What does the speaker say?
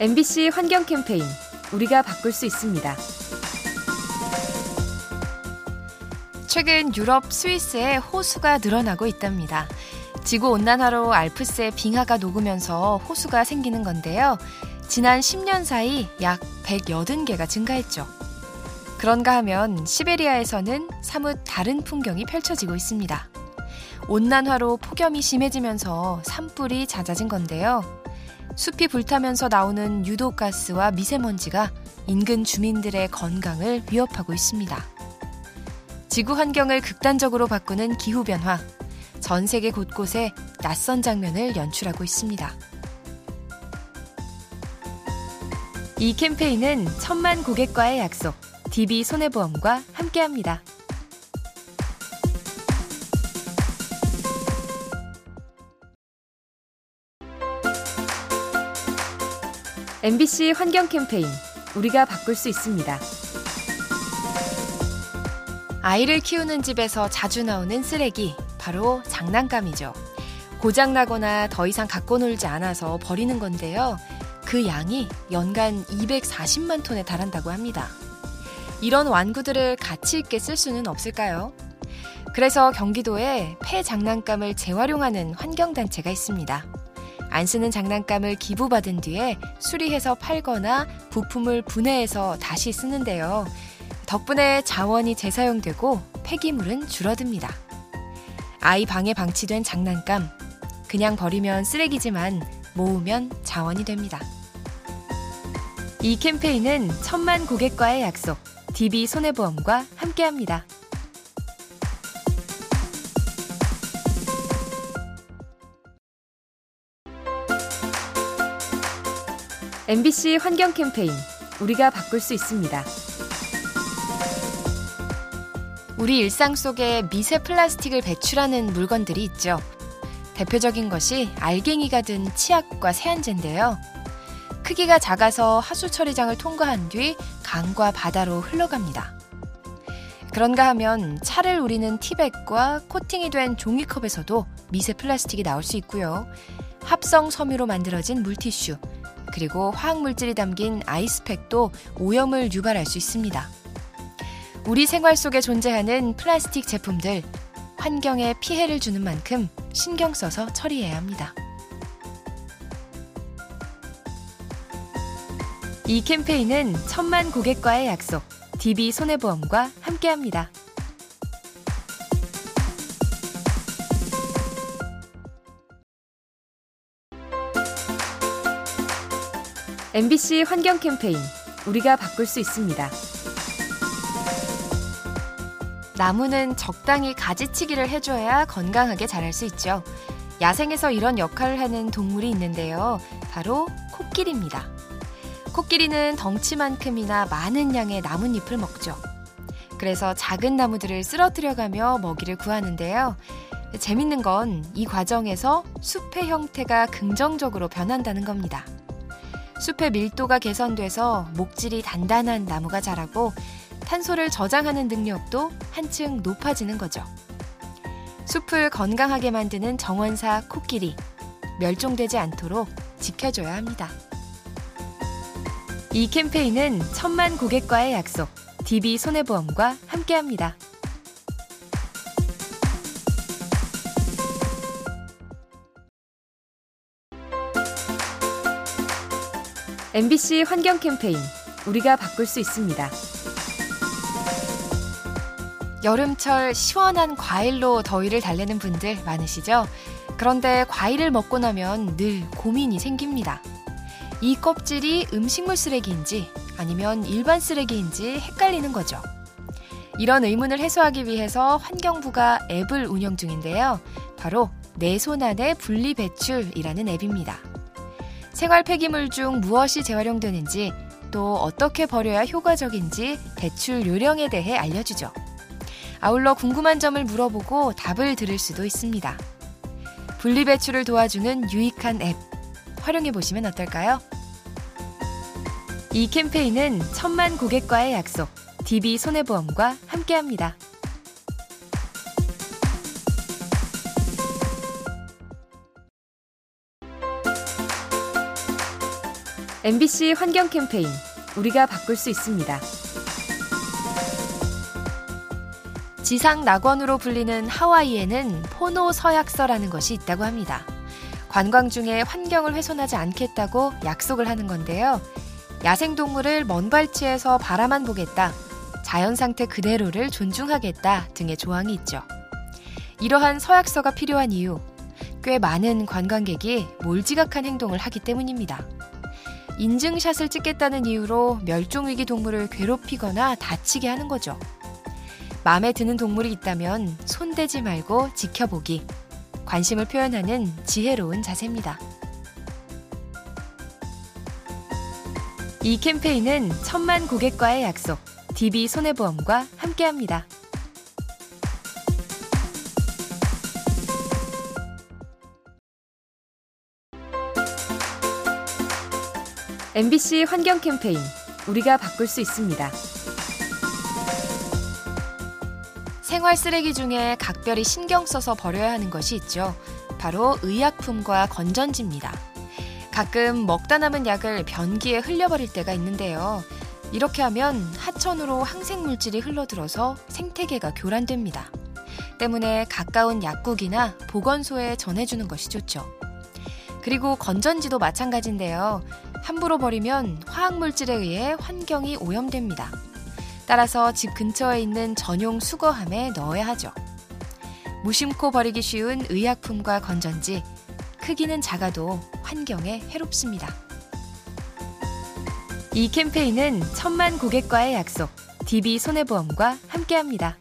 MBC 환경 캠페인 우리가 바꿀 수 있습니다. 최근 유럽 스위스에 호수가 늘어나고 있답니다. 지구 온난화로 알프스의 빙하가 녹으면서 호수가 생기는 건데요. 지난 10년 사이 약 180개가 증가했죠. 그런가 하면 시베리아에서는 사뭇 다른 풍경이 펼쳐지고 있습니다. 온난화로 폭염이 심해지면서 산불이 잦아진 건데요. 숲이 불타면서 나오는 유독가스와 미세먼지가 인근 주민들의 건강을 위협하고 있습니다. 지구 환경을 극단적으로 바꾸는 기후변화, 전 세계 곳곳에 낯선 장면을 연출하고 있습니다. 이 캠페인은 천만 고객과의 약속, DB 손해보험과 함께합니다. MBC 환경 캠페인 우리가 바꿀 수 있습니다. 아이를 키우는 집에서 자주 나오는 쓰레기, 바로 장난감이죠. 고장나거나 더 이상 갖고 놀지 않아서 버리는 건데요. 그 양이 연간 240만 톤에 달한다고 합니다. 이런 완구들을 가치 있게 쓸 수는 없을까요? 그래서 경기도에 폐 장난감을 재활용하는 환경단체가 있습니다. 안 쓰는 장난감을 기부받은 뒤에 수리해서 팔거나 부품을 분해해서 다시 쓰는데요. 덕분에 자원이 재사용되고 폐기물은 줄어듭니다. 아이 방에 방치된 장난감. 그냥 버리면 쓰레기지만 모으면 자원이 됩니다. 이 캠페인은 천만 고객과의 약속, DB 손해보험과 함께합니다. MBC 환경 캠페인 우리가 바꿀 수 있습니다. 우리 일상 속에 미세 플라스틱을 배출하는 물건들이 있죠. 대표적인 것이 알갱이가 든 치약과 세안제인데요. 크기가 작아서 하수 처리장을 통과한 뒤 강과 바다로 흘러갑니다. 그런가 하면 차를 우리는 티백과 코팅이 된 종이컵에서도 미세 플라스틱이 나올 수 있고요. 합성 섬유로 만들어진 물티슈, 그리고 화학물질이 담긴 아이스팩도 오염을 유발할 수 있습니다. 우리 생활 속에 존재하는 플라스틱 제품들, 환경에 피해를 주는 만큼 신경 써서 처리해야 합니다. 이 캠페인은 천만 고객과의 약속, DB 손해보험과 함께합니다. MBC 환경 캠페인 우리가 바꿀 수 있습니다. 나무는 적당히 가지치기를 해줘야 건강하게 자랄 수 있죠. 야생에서 이런 역할을 하는 동물이 있는데요. 바로 코끼리입니다. 코끼리는 덩치만큼이나 많은 양의 나뭇잎을 먹죠. 그래서 작은 나무들을 쓰러뜨려가며 먹이를 구하는데요. 재밌는 건 이 과정에서 숲의 형태가 긍정적으로 변한다는 겁니다. 숲의 밀도가 개선돼서 목질이 단단한 나무가 자라고 탄소를 저장하는 능력도 한층 높아지는 거죠. 숲을 건강하게 만드는 정원사 코끼리. 멸종되지 않도록 지켜줘야 합니다. 이 캠페인은 천만 고객과의 약속, DB 손해보험과 함께합니다. MBC 환경 캠페인 우리가 바꿀 수 있습니다. 여름철 시원한 과일로 더위를 달래는 분들 많으시죠? 그런데 과일을 먹고 나면 늘 고민이 생깁니다. 이 껍질이 음식물 쓰레기인지 아니면 일반 쓰레기인지 헷갈리는 거죠. 이런 의문을 해소하기 위해서 환경부가 앱을 운영 중인데요. 바로 내 손 안의 분리 배출이라는 앱입니다. 생활 폐기물 중 무엇이 재활용되는지 또 어떻게 버려야 효과적인지 배출 요령에 대해 알려주죠. 아울러 궁금한 점을 물어보고 답을 들을 수도 있습니다. 분리배출을 도와주는 유익한 앱 활용해 보시면 어떨까요? 이 캠페인은 천만 고객과의 약속, DB 손해보험과 함께합니다. MBC 환경 캠페인 우리가 바꿀 수 있습니다. 지상 낙원으로 불리는 하와이에는 포노 서약서라는 것이 있다고 합니다. 관광 중에 환경을 훼손하지 않겠다고 약속을 하는 건데요. 야생동물을 먼 발치에서 바라만 보겠다. 자연 상태 그대로를 존중하겠다 등의 조항이 있죠. 이러한 서약서가 필요한 이유, 꽤 많은 관광객이 몰지각한 행동을 하기 때문입니다. 인증샷을 찍겠다는 이유로 멸종위기 동물을 괴롭히거나 다치게 하는 거죠. 마음에 드는 동물이 있다면 손대지 말고 지켜보기. 관심을 표현하는 지혜로운 자세입니다. 이 캠페인은 천만 고객과의 약속, DB 손해보험과 함께합니다. MBC 환경 캠페인 우리가 바꿀 수 있습니다. 생활 쓰레기 중에 각별히 신경 써서 버려야 하는 것이 있죠. 바로 의약품과 건전지입니다. 가끔 먹다 남은 약을 변기에 흘려버릴 때가 있는데요. 이렇게 하면 하천으로 항생물질이 흘러들어서 생태계가 교란됩니다. 때문에 가까운 약국이나 보건소에 전해주는 것이 좋죠. 그리고 건전지도 마찬가지인데요. 함부로 버리면 화학물질에 의해 환경이 오염됩니다. 따라서 집 근처에 있는 전용 수거함에 넣어야 하죠. 무심코 버리기 쉬운 의약품과 건전지, 크기는 작아도 환경에 해롭습니다. 이 캠페인은 천만 고객과의 약속, DB 손해보험과 함께합니다.